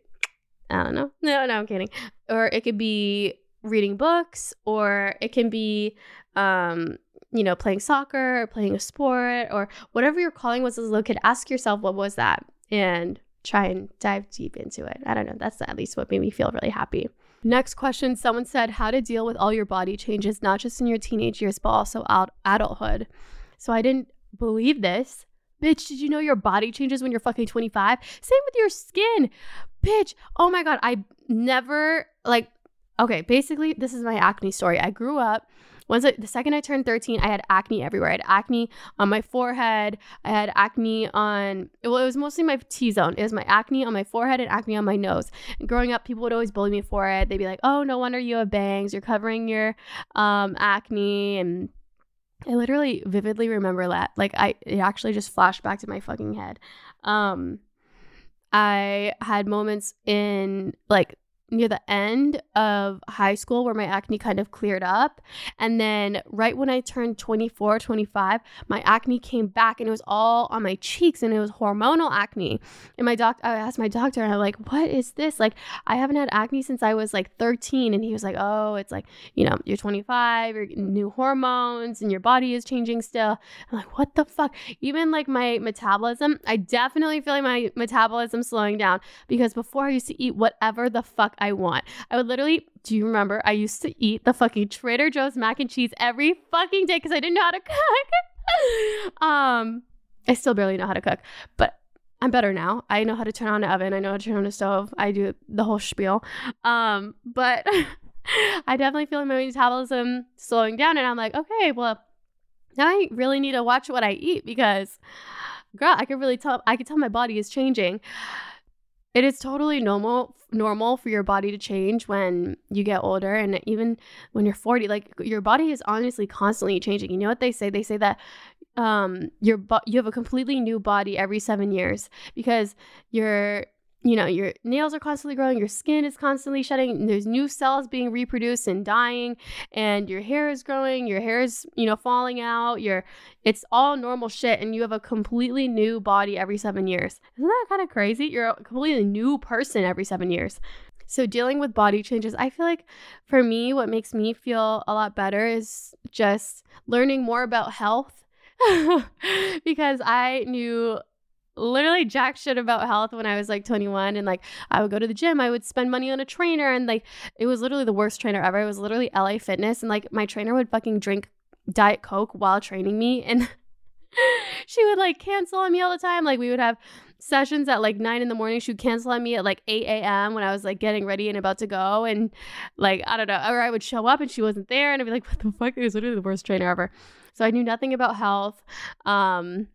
I don't know. No, no, I'm kidding. Or it could be reading books, or it can be um, you know, playing soccer or playing a sport or whatever your calling was as a little kid, ask yourself, what was that? And try and dive deep into it. I don't know. That's at least what made me feel really happy. Next question someone said, how to deal with all your body changes, not just in your teenage years, but also out adulthood. So I didn't believe this. Bitch, did you know your body changes when you're fucking 25? Same with your skin. Bitch, oh my God. I never, like, okay, basically, this is my acne story. I grew up once I, the second I turned 13, I had acne everywhere. I had acne on my forehead. I had acne on, well, it was mostly my T zone. It was my acne on my forehead and acne on my nose. And growing up, people would always bully me for it. They'd be like, oh, no wonder you have bangs. You're covering your um, acne. And I literally vividly remember that. Like, I, it actually just flashed back to my fucking head. Um, I had moments in like near the end of high school where my acne kind of cleared up. And then right when I turned 24, 25, my acne came back and it was all on my cheeks and it was hormonal acne. And my doc, I asked my doctor, and I'm like, what is this? Like, I haven't had acne since I was like 13. And he was like, oh, it's like, you know, you're 25, you're new hormones and your body is changing still. I'm like, what the fuck? Even like my metabolism, I definitely feel like my metabolism slowing down because before I used to eat whatever the fuck I want. I would literally, do you remember? I used to eat the fucking Trader Joe's mac and cheese every fucking day because I didn't know how to cook. um, I still barely know how to cook, but I'm better now. I know how to turn on the oven. I know how to turn on the stove. I do the whole spiel. Um, but I definitely feel my metabolism slowing down, and I'm like, okay, well, now I really need to watch what I eat because, girl, I could really tell. I could tell my body is changing. It is totally normal normal for your body to change when you get older and even when you're 40 like your body is honestly constantly changing. You know what they say? They say that um your bo- you have a completely new body every 7 years because your you know, your nails are constantly growing, your skin is constantly shedding, there's new cells being reproduced and dying, and your hair is growing, your hair is, you know, falling out, your it's all normal shit, and you have a completely new body every seven years. Isn't that kind of crazy? You're a completely new person every seven years. So, dealing with body changes, I feel like for me, what makes me feel a lot better is just learning more about health because I knew literally jack shit about health when I was like 21 and like I would go to the gym, I would spend money on a trainer and like it was literally the worst trainer ever. It was literally LA Fitness and like my trainer would fucking drink Diet Coke while training me and she would like cancel on me all the time. Like we would have sessions at like nine in the morning. She would cancel on me at like 8 a.m. when I was like getting ready and about to go. And like, I don't know, or I would show up and she wasn't there and I'd be like, what the fuck? It was literally the worst trainer ever. So I knew nothing about health. Um,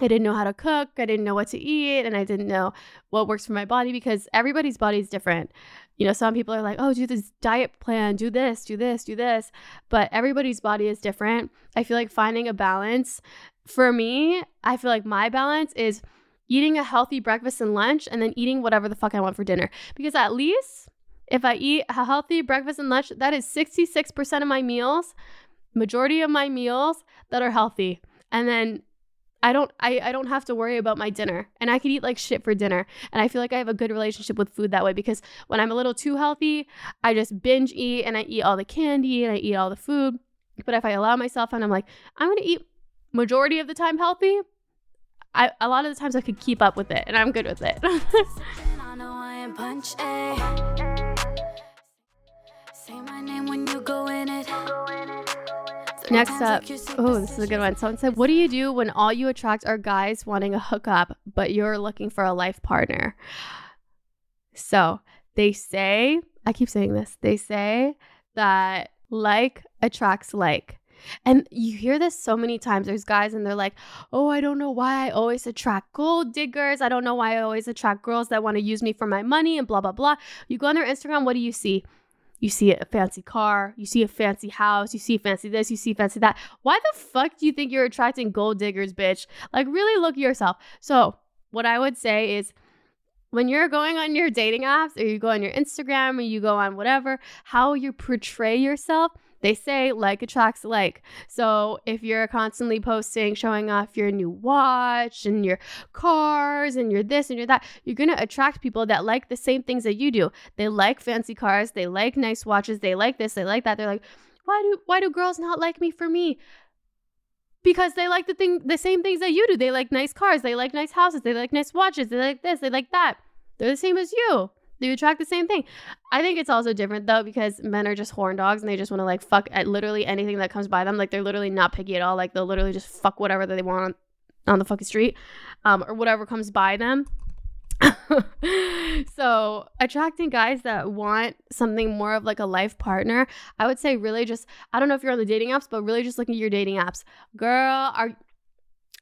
I didn't know how to cook. I didn't know what to eat. And I didn't know what works for my body because everybody's body is different. You know, some people are like, oh, do this diet plan, do this, do this, do this. But everybody's body is different. I feel like finding a balance for me, I feel like my balance is eating a healthy breakfast and lunch and then eating whatever the fuck I want for dinner. Because at least if I eat a healthy breakfast and lunch, that is 66% of my meals, majority of my meals that are healthy. And then I don't I, I don't have to worry about my dinner and I can eat like shit for dinner. And I feel like I have a good relationship with food that way because when I'm a little too healthy, I just binge eat and I eat all the candy and I eat all the food. But if I allow myself and I'm like, I'm gonna eat majority of the time healthy, I a lot of the times I could keep up with it and I'm good with it. Next up, oh, this is a good one. Someone said, What do you do when all you attract are guys wanting a hookup, but you're looking for a life partner? So they say, I keep saying this, they say that like attracts like. And you hear this so many times. There's guys and they're like, oh, I don't know why I always attract gold diggers. I don't know why I always attract girls that want to use me for my money and blah, blah, blah. You go on their Instagram, what do you see? You see a fancy car, you see a fancy house, you see fancy this, you see fancy that. Why the fuck do you think you're attracting gold diggers, bitch? Like, really look at yourself. So, what I would say is, when you're going on your dating apps or you go on your Instagram or you go on whatever, how you portray yourself they say like attracts like. So if you're constantly posting, showing off your new watch and your cars and your this and your that, you're going to attract people that like the same things that you do. They like fancy cars, they like nice watches, they like this, they like that. They're like, why do why do girls not like me for me? because they like the thing the same things that you do. They like nice cars, they like nice houses, they like nice watches, they like this, they like that. They're the same as you. They attract the same thing. I think it's also different though because men are just horn dogs and they just want to like fuck at literally anything that comes by them. Like they're literally not picky at all. Like they'll literally just fuck whatever that they want on, the fucking street, um, or whatever comes by them. so attracting guys that want something more of like a life partner i would say really just i don't know if you're on the dating apps but really just looking at your dating apps girl are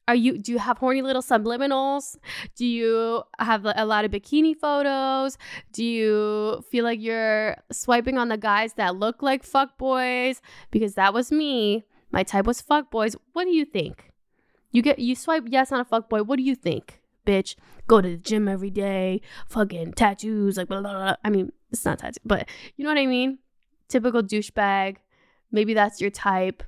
are you do you have horny little subliminals? Do you have a lot of bikini photos? Do you feel like you're swiping on the guys that look like fuck boys? Because that was me. My type was fuck boys. What do you think? You get you swipe yes on a fuck boy. What do you think bitch? Go to the gym every day fucking tattoos like blah, blah, blah. i mean it's not tattoos but you know what i mean? Typical douchebag. Maybe that's your type.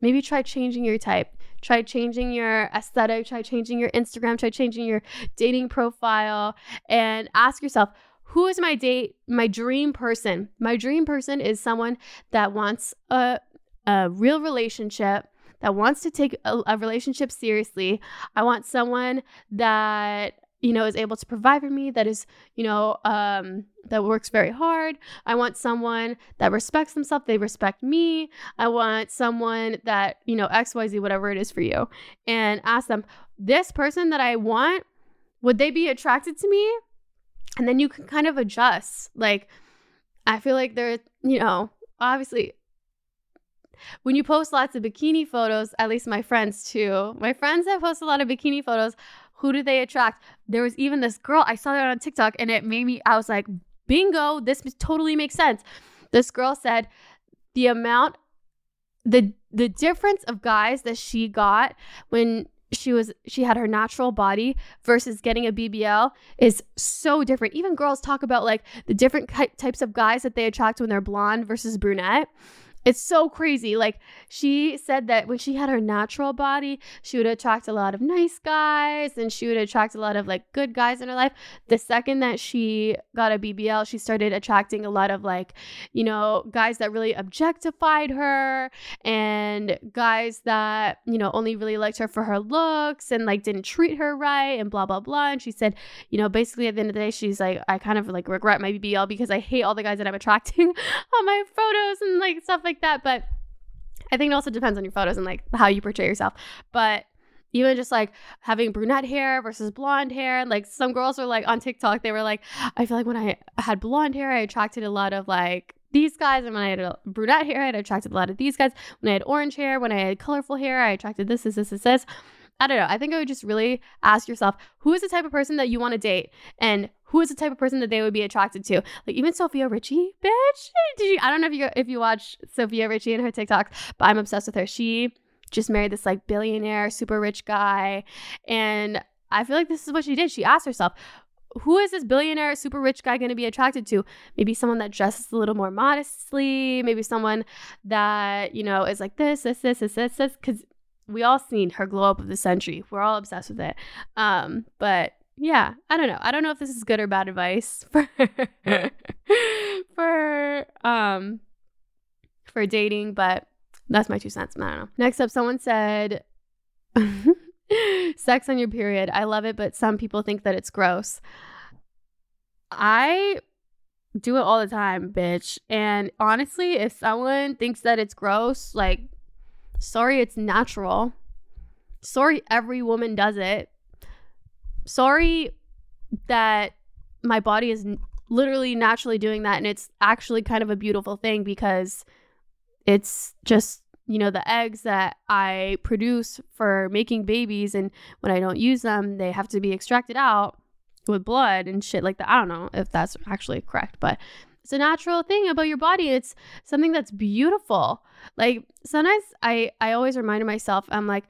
Maybe try changing your type try changing your aesthetic, try changing your Instagram, try changing your dating profile, and ask yourself, who is my date, my dream person? My dream person is someone that wants a, a real relationship, that wants to take a, a relationship seriously. I want someone that you know, is able to provide for me, that is, you know, um, that works very hard. I want someone that respects themselves. They respect me. I want someone that, you know, XYZ, whatever it is for you. And ask them, this person that I want, would they be attracted to me? And then you can kind of adjust. Like, I feel like there, you know, obviously when you post lots of bikini photos, at least my friends too, my friends that post a lot of bikini photos, Who do they attract? There was even this girl, I saw that on TikTok and it made me, I was like, bingo, this totally makes sense. This girl said the amount, the the difference of guys that she got when she was she had her natural body versus getting a BBL is so different. Even girls talk about like the different types of guys that they attract when they're blonde versus brunette. It's so crazy. Like she said that when she had her natural body, she would attract a lot of nice guys and she would attract a lot of like good guys in her life. The second that she got a BBL, she started attracting a lot of like, you know, guys that really objectified her and guys that, you know, only really liked her for her looks and like didn't treat her right and blah blah blah. And she said, you know, basically at the end of the day, she's like, I kind of like regret my BBL because I hate all the guys that I'm attracting on my photos and like stuff like like that. But I think it also depends on your photos and like how you portray yourself. But even just like having brunette hair versus blonde hair, like some girls were like on TikTok, they were like, I feel like when I had blonde hair, I attracted a lot of like these guys. And when I had brunette hair, I attracted a lot of these guys. When I had orange hair, when I had colorful hair, I attracted this, this, this, this, this. I don't know. I think I would just really ask yourself who is the type of person that you want to date and who is the type of person that they would be attracted to. Like even Sofia Richie, bitch. Did you I don't know if you if you watch Sofia Richie and her TikToks, but I'm obsessed with her. She just married this like billionaire, super rich guy. And I feel like this is what she did. She asked herself, who is this billionaire, super rich guy going to be attracted to? Maybe someone that dresses a little more modestly, maybe someone that, you know, is like this, this, this, this, this, this. Because we all seen her glow up of the century. We're all obsessed with it. Um, but yeah, I don't know. I don't know if this is good or bad advice for for um for dating, but that's my two cents. I don't know. Next up, someone said sex on your period. I love it, but some people think that it's gross. I do it all the time, bitch. And honestly, if someone thinks that it's gross, like Sorry, it's natural. Sorry, every woman does it. Sorry that my body is literally naturally doing that. And it's actually kind of a beautiful thing because it's just, you know, the eggs that I produce for making babies. And when I don't use them, they have to be extracted out with blood and shit like that. I don't know if that's actually correct, but it's a natural thing about your body. It's something that's beautiful. Like sometimes I I always remind myself I'm like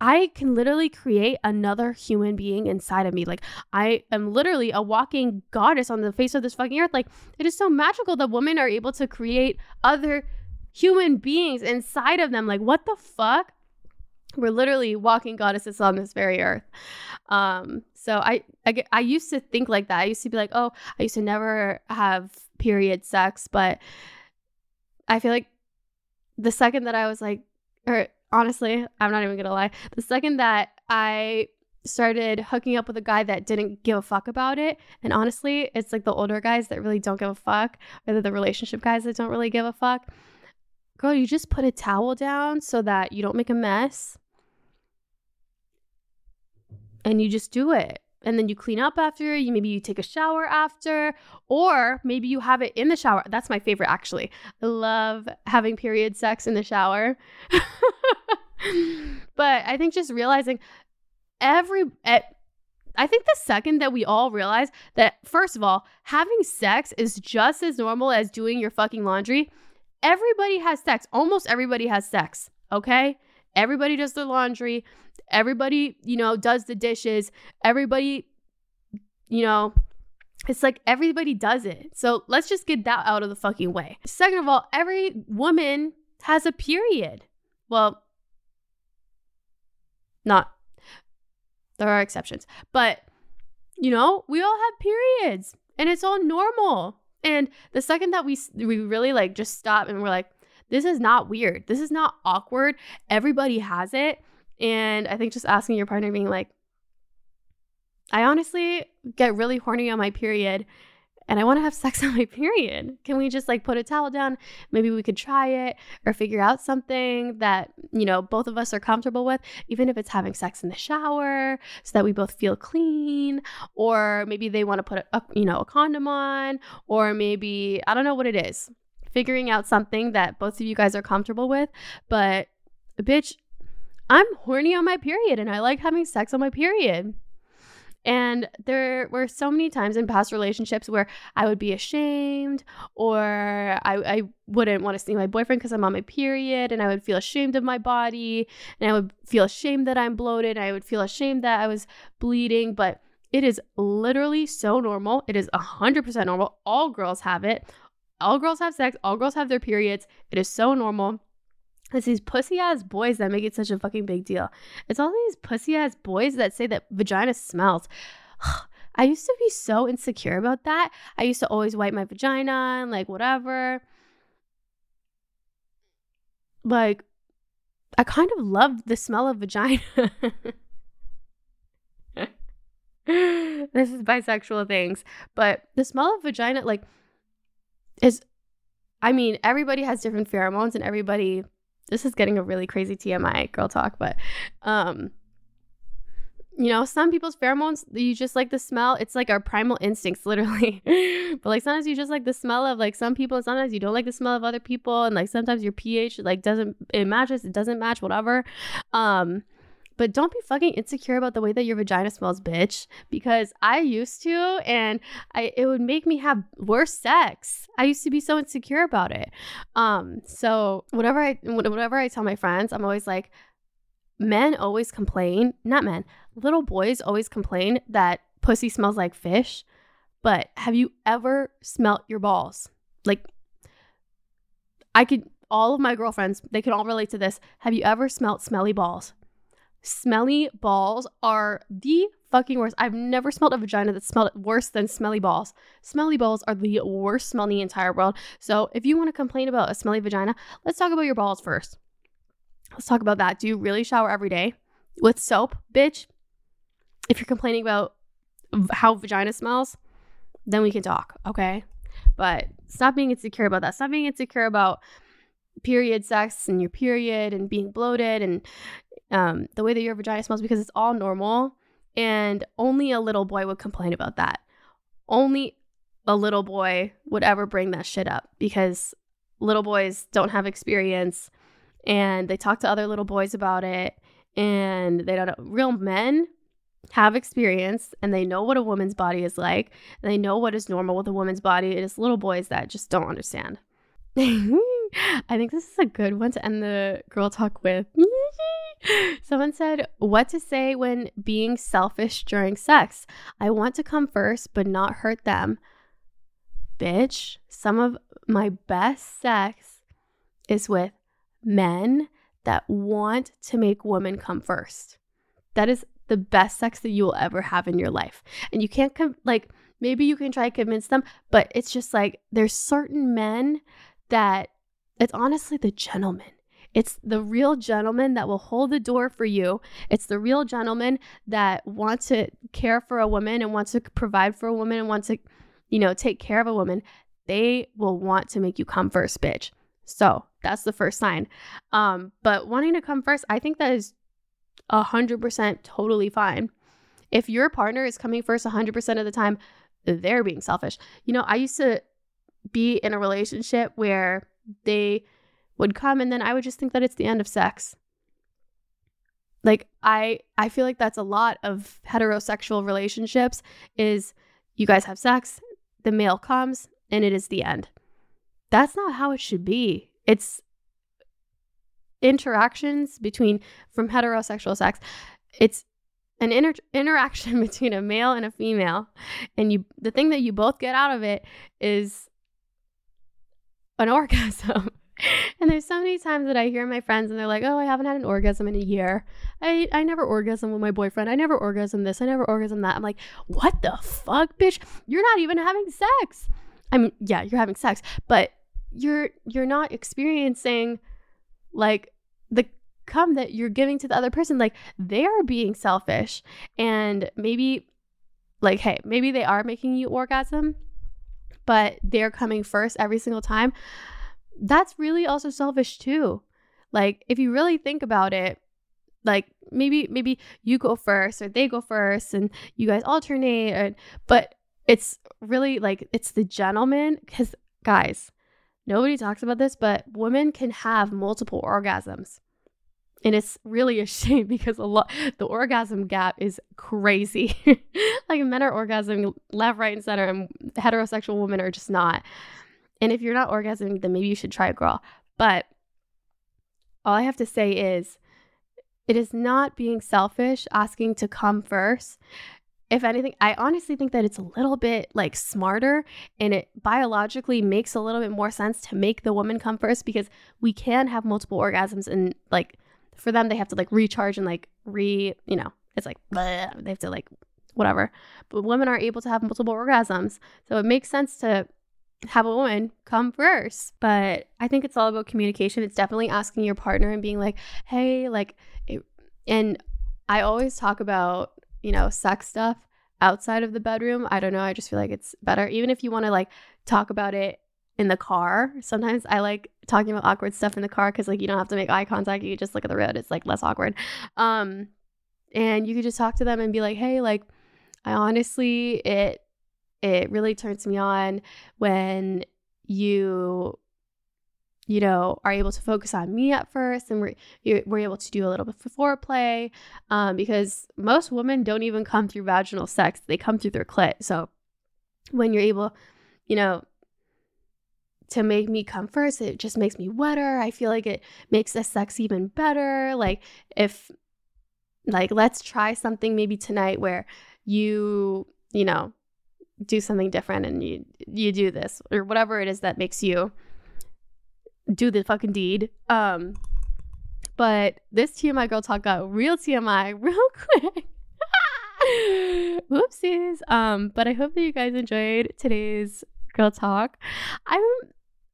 I can literally create another human being inside of me. Like I am literally a walking goddess on the face of this fucking earth. Like it is so magical that women are able to create other human beings inside of them. Like what the fuck? We're literally walking goddesses on this very earth. Um, so I, I, I used to think like that. I used to be like, oh, I used to never have period sex, but I feel like the second that I was like, or honestly, I'm not even gonna lie, the second that I started hooking up with a guy that didn't give a fuck about it, and honestly, it's like the older guys that really don't give a fuck, or the relationship guys that don't really give a fuck. Girl, you just put a towel down so that you don't make a mess and you just do it and then you clean up after you maybe you take a shower after or maybe you have it in the shower that's my favorite actually i love having period sex in the shower but i think just realizing every I think the second that we all realize that, first of all, having sex is just as normal as doing your fucking laundry, everybody has sex. Almost everybody has sex, okay? Everybody does their laundry. Everybody, you know, does the dishes. Everybody, you know, it's like everybody does it. So let's just get that out of the fucking way. Second of all, every woman has a period. Well, not, there are exceptions, but you know, we all have periods and it's all normal. And the second that we we really like just stop and we're like, this is not weird. This is not awkward. Everybody has it. And I think just asking your partner, being like, I honestly get really horny on my period and I want to have sex on my period. Can we just like put a towel down? Maybe we could try it or figure out something that, you know, both of us are comfortable with, even if it's having sex in the shower so that we both feel clean or maybe they want to put a, you know, a condom on or maybe I don't know what it is. Figuring out something that both of you guys are comfortable with, but bitch, I'm horny on my period and I like having sex on my period. And there were so many times in past relationships where I would be ashamed or I, I wouldn't want to see my boyfriend because I'm on my period and I would feel ashamed of my body and I would feel ashamed that I'm bloated. I would feel ashamed that I was bleeding. But it is literally so normal. It is 100% normal. All girls have it. All girls have sex. All girls have their periods. It is so normal. It's these pussy ass boys that make it such a fucking big deal. It's all these pussy ass boys that say that vagina smells. I used to be so insecure about that. I used to always wipe my vagina and like whatever. Like, I kind of loved the smell of vagina. this is bisexual things, but the smell of vagina, like, is, I mean, everybody has different pheromones and everybody this is getting a really crazy TMI girl talk, but um you know, some people's pheromones, you just like the smell. It's like our primal instincts, literally. but like sometimes you just like the smell of like some people, and sometimes you don't like the smell of other people, and like sometimes your pH like doesn't it matches, it doesn't match, whatever. Um, but don't be fucking insecure about the way that your vagina smells, bitch. Because I used to, and I it would make me have worse sex. I used to be so insecure about it. Um, so whatever I whatever I tell my friends, I'm always like, men always complain, not men, little boys always complain that pussy smells like fish. But have you ever smelt your balls? Like I could all of my girlfriends, they can all relate to this. Have you ever smelt smelly balls? Smelly balls are the fucking worst. I've never smelled a vagina that smelled worse than smelly balls. Smelly balls are the worst smell in the entire world. So if you want to complain about a smelly vagina, let's talk about your balls first. Let's talk about that. Do you really shower every day with soap, bitch? If you're complaining about how vagina smells, then we can talk, okay? But stop being insecure about that. Stop being insecure about period sex and your period and being bloated and um, the way that your vagina smells because it's all normal. And only a little boy would complain about that. Only a little boy would ever bring that shit up because little boys don't have experience and they talk to other little boys about it and they don't know. Real men have experience and they know what a woman's body is like and they know what is normal with a woman's body. It is little boys that just don't understand. I think this is a good one to end the girl talk with. Someone said, What to say when being selfish during sex? I want to come first, but not hurt them. Bitch, some of my best sex is with men that want to make women come first. That is the best sex that you will ever have in your life. And you can't, com- like, maybe you can try to convince them, but it's just like there's certain men that it's honestly the gentleman. It's the real gentleman that will hold the door for you. It's the real gentleman that wants to care for a woman and wants to provide for a woman and wants to, you know, take care of a woman. They will want to make you come first, bitch. So that's the first sign. Um, but wanting to come first, I think that is a hundred percent totally fine. If your partner is coming first a hundred percent of the time, they're being selfish. You know, I used to be in a relationship where they would come and then I would just think that it's the end of sex. Like I I feel like that's a lot of heterosexual relationships is you guys have sex, the male comes and it is the end. That's not how it should be. It's interactions between from heterosexual sex. It's an inter- interaction between a male and a female and you the thing that you both get out of it is an orgasm. and there's so many times that I hear my friends and they're like, "Oh, I haven't had an orgasm in a year. I I never orgasm with my boyfriend. I never orgasm this. I never orgasm that." I'm like, "What the fuck, bitch? You're not even having sex." I mean, yeah, you're having sex, but you're you're not experiencing like the come that you're giving to the other person. Like they are being selfish and maybe like hey, maybe they are making you orgasm but they're coming first every single time, that's really also selfish too. Like if you really think about it, like maybe maybe you go first or they go first and you guys alternate and, but it's really like it's the gentleman cuz guys, nobody talks about this, but women can have multiple orgasms. And it's really a shame because a lot the orgasm gap is crazy. Like men are orgasming left right and center and heterosexual women are just not. And if you're not orgasming then maybe you should try a girl. But all i have to say is it is not being selfish asking to come first. If anything, I honestly think that it's a little bit like smarter and it biologically makes a little bit more sense to make the woman come first because we can have multiple orgasms and like for them they have to like recharge and like re, you know, it's like bleh, they have to like whatever. But women are able to have multiple orgasms. So it makes sense to have a woman come first. But I think it's all about communication. It's definitely asking your partner and being like, "Hey, like it, and I always talk about you know, sex stuff outside of the bedroom. I don't know. I just feel like it's better. Even if you want to like talk about it in the car, sometimes I like talking about awkward stuff in the car because like you don't have to make eye contact. You just look at the road. It's like less awkward. Um, and you could just talk to them and be like, hey, like, I honestly, it, it really turns me on when you you know, are able to focus on me at first, and we're we're able to do a little bit of foreplay, um, because most women don't even come through vaginal sex; they come through their clit. So when you're able, you know, to make me come first, it just makes me wetter. I feel like it makes the sex even better. Like if, like, let's try something maybe tonight where you, you know, do something different and you you do this or whatever it is that makes you do the fucking deed. Um, but this TMI girl talk got real TMI real quick. Whoopsies. Um, but I hope that you guys enjoyed today's girl talk. I'm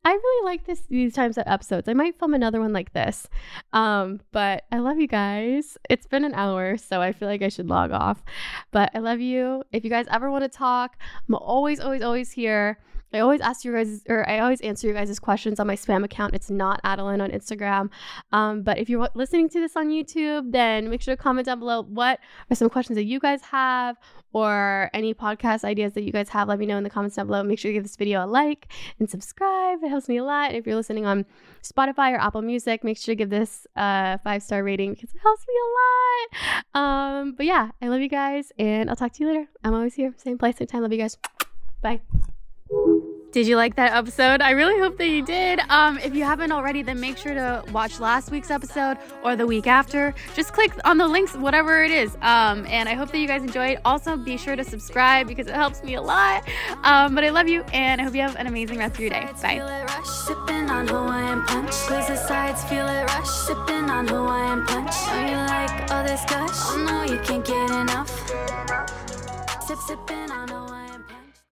I really like this these times of episodes. I might film another one like this. Um, but I love you guys. It's been an hour, so I feel like I should log off. But I love you. If you guys ever want to talk, I'm always, always, always here. I always ask you guys, or I always answer you guys' questions on my spam account. It's not Adelaine on Instagram. Um, but if you're listening to this on YouTube, then make sure to comment down below what are some questions that you guys have or any podcast ideas that you guys have. Let me know in the comments down below. Make sure to give this video a like and subscribe. It helps me a lot. And if you're listening on Spotify or Apple Music, make sure to give this a five star rating because it helps me a lot. Um, but yeah, I love you guys, and I'll talk to you later. I'm always here, same place, same time. Love you guys. Bye. Did you like that episode? I really hope that you did. Um, if you haven't already, then make sure to watch last week's episode or the week after. Just click on the links, whatever it is. Um, and I hope that you guys enjoyed. Also, be sure to subscribe because it helps me a lot. Um, but I love you, and I hope you have an amazing rest of your day. Bye.